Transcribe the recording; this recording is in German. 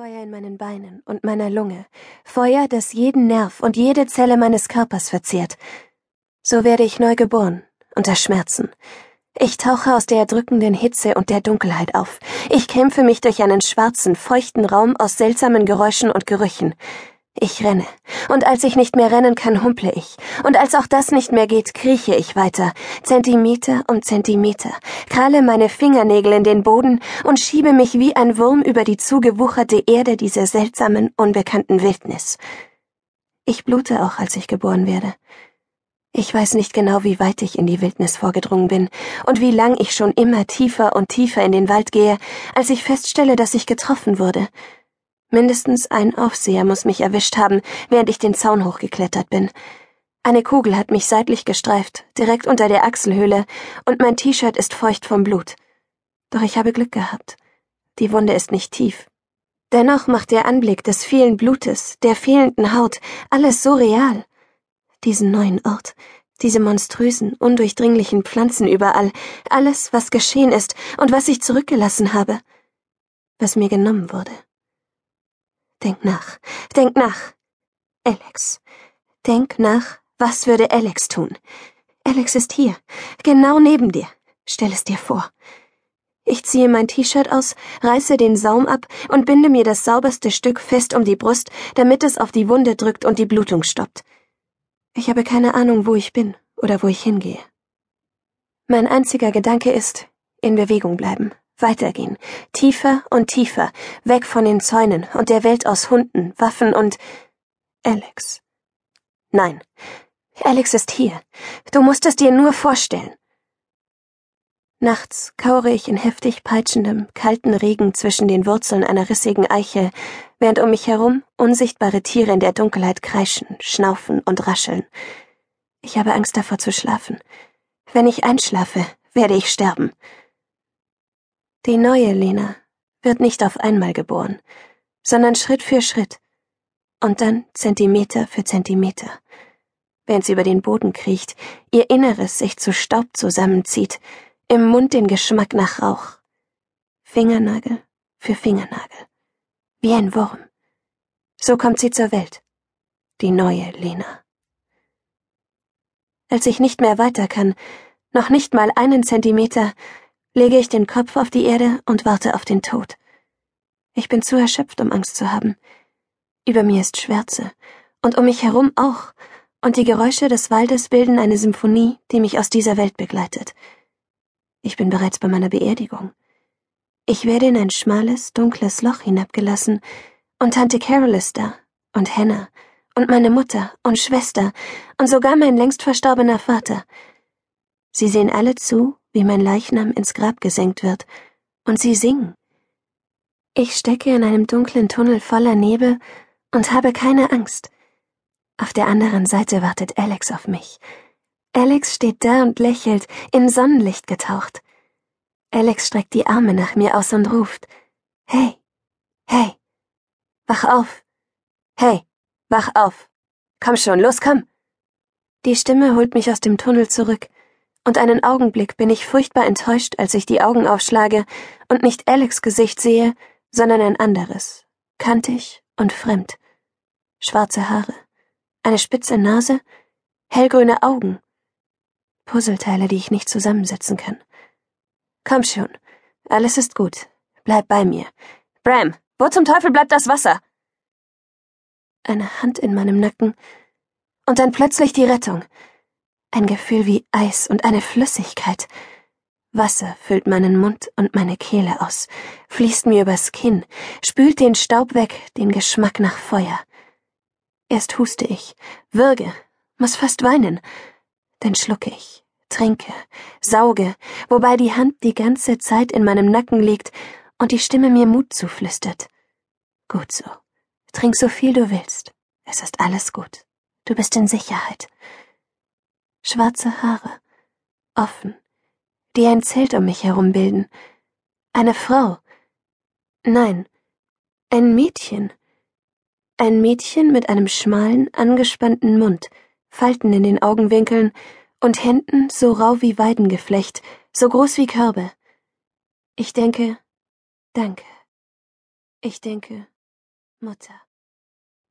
Feuer in meinen Beinen und meiner Lunge, Feuer, das jeden Nerv und jede Zelle meines Körpers verzehrt. So werde ich neu geboren, unter Schmerzen. Ich tauche aus der erdrückenden Hitze und der Dunkelheit auf. Ich kämpfe mich durch einen schwarzen, feuchten Raum aus seltsamen Geräuschen und Gerüchen. Ich renne, und als ich nicht mehr rennen kann, humple ich, und als auch das nicht mehr geht, krieche ich weiter, Zentimeter um Zentimeter, kralle meine Fingernägel in den Boden und schiebe mich wie ein Wurm über die zugewucherte Erde dieser seltsamen, unbekannten Wildnis. Ich blute auch, als ich geboren werde. Ich weiß nicht genau, wie weit ich in die Wildnis vorgedrungen bin und wie lang ich schon immer tiefer und tiefer in den Wald gehe, als ich feststelle, dass ich getroffen wurde — Mindestens ein Aufseher muss mich erwischt haben, während ich den Zaun hochgeklettert bin. Eine Kugel hat mich seitlich gestreift, direkt unter der Achselhöhle, und mein T-Shirt ist feucht vom Blut. Doch ich habe Glück gehabt. Die Wunde ist nicht tief. Dennoch macht der Anblick des vielen Blutes, der fehlenden Haut, alles so real. Diesen neuen Ort, diese monströsen, undurchdringlichen Pflanzen überall, alles, was geschehen ist und was ich zurückgelassen habe, was mir genommen wurde. Denk nach, denk nach. Alex. Denk nach, was würde Alex tun? Alex ist hier, genau neben dir. Stell es dir vor. Ich ziehe mein T-Shirt aus, reiße den Saum ab und binde mir das sauberste Stück fest um die Brust, damit es auf die Wunde drückt und die Blutung stoppt. Ich habe keine Ahnung, wo ich bin oder wo ich hingehe. Mein einziger Gedanke ist, in Bewegung bleiben. Weitergehen, tiefer und tiefer, weg von den Zäunen und der Welt aus Hunden, Waffen und Alex. Nein, Alex ist hier. Du musst es dir nur vorstellen. Nachts kauere ich in heftig peitschendem, kalten Regen zwischen den Wurzeln einer rissigen Eiche, während um mich herum unsichtbare Tiere in der Dunkelheit kreischen, schnaufen und rascheln. Ich habe Angst davor zu schlafen. Wenn ich einschlafe, werde ich sterben. Die neue Lena wird nicht auf einmal geboren, sondern Schritt für Schritt und dann Zentimeter für Zentimeter. Während sie über den Boden kriecht, ihr Inneres sich zu Staub zusammenzieht, im Mund den Geschmack nach Rauch. Fingernagel für Fingernagel. Wie ein Wurm. So kommt sie zur Welt. Die neue Lena. Als ich nicht mehr weiter kann, noch nicht mal einen Zentimeter, lege ich den Kopf auf die Erde und warte auf den Tod. Ich bin zu erschöpft, um Angst zu haben. Über mir ist Schwärze, und um mich herum auch, und die Geräusche des Waldes bilden eine Symphonie, die mich aus dieser Welt begleitet. Ich bin bereits bei meiner Beerdigung. Ich werde in ein schmales, dunkles Loch hinabgelassen, und Tante Carol ist da, und Hannah, und meine Mutter und Schwester, und sogar mein längst verstorbener Vater. Sie sehen alle zu, wie mein Leichnam ins Grab gesenkt wird, und sie singen. Ich stecke in einem dunklen Tunnel voller Nebel und habe keine Angst. Auf der anderen Seite wartet Alex auf mich. Alex steht da und lächelt, in Sonnenlicht getaucht. Alex streckt die Arme nach mir aus und ruft, Hey, hey, wach auf. Hey, wach auf. Komm schon, los, komm. Die Stimme holt mich aus dem Tunnel zurück und einen Augenblick bin ich furchtbar enttäuscht, als ich die Augen aufschlage und nicht Alex Gesicht sehe, sondern ein anderes, kantig und fremd. Schwarze Haare, eine spitze Nase, hellgrüne Augen, Puzzleteile, die ich nicht zusammensetzen kann. Komm schon, alles ist gut. Bleib bei mir. Bram, wo zum Teufel bleibt das Wasser? Eine Hand in meinem Nacken und dann plötzlich die Rettung. Ein Gefühl wie Eis und eine Flüssigkeit. Wasser füllt meinen Mund und meine Kehle aus, fließt mir übers Kinn, spült den Staub weg, den Geschmack nach Feuer. Erst huste ich, würge, muss fast weinen, dann schlucke ich, trinke, sauge, wobei die Hand die ganze Zeit in meinem Nacken liegt und die Stimme mir Mut zuflüstert. Gut so. Trink so viel du willst. Es ist alles gut. Du bist in Sicherheit schwarze Haare, offen, die ein Zelt um mich herum bilden. Eine Frau. Nein, ein Mädchen. Ein Mädchen mit einem schmalen, angespannten Mund, Falten in den Augenwinkeln und Händen so rau wie Weidengeflecht, so groß wie Körbe. Ich denke, danke. Ich denke, Mutter.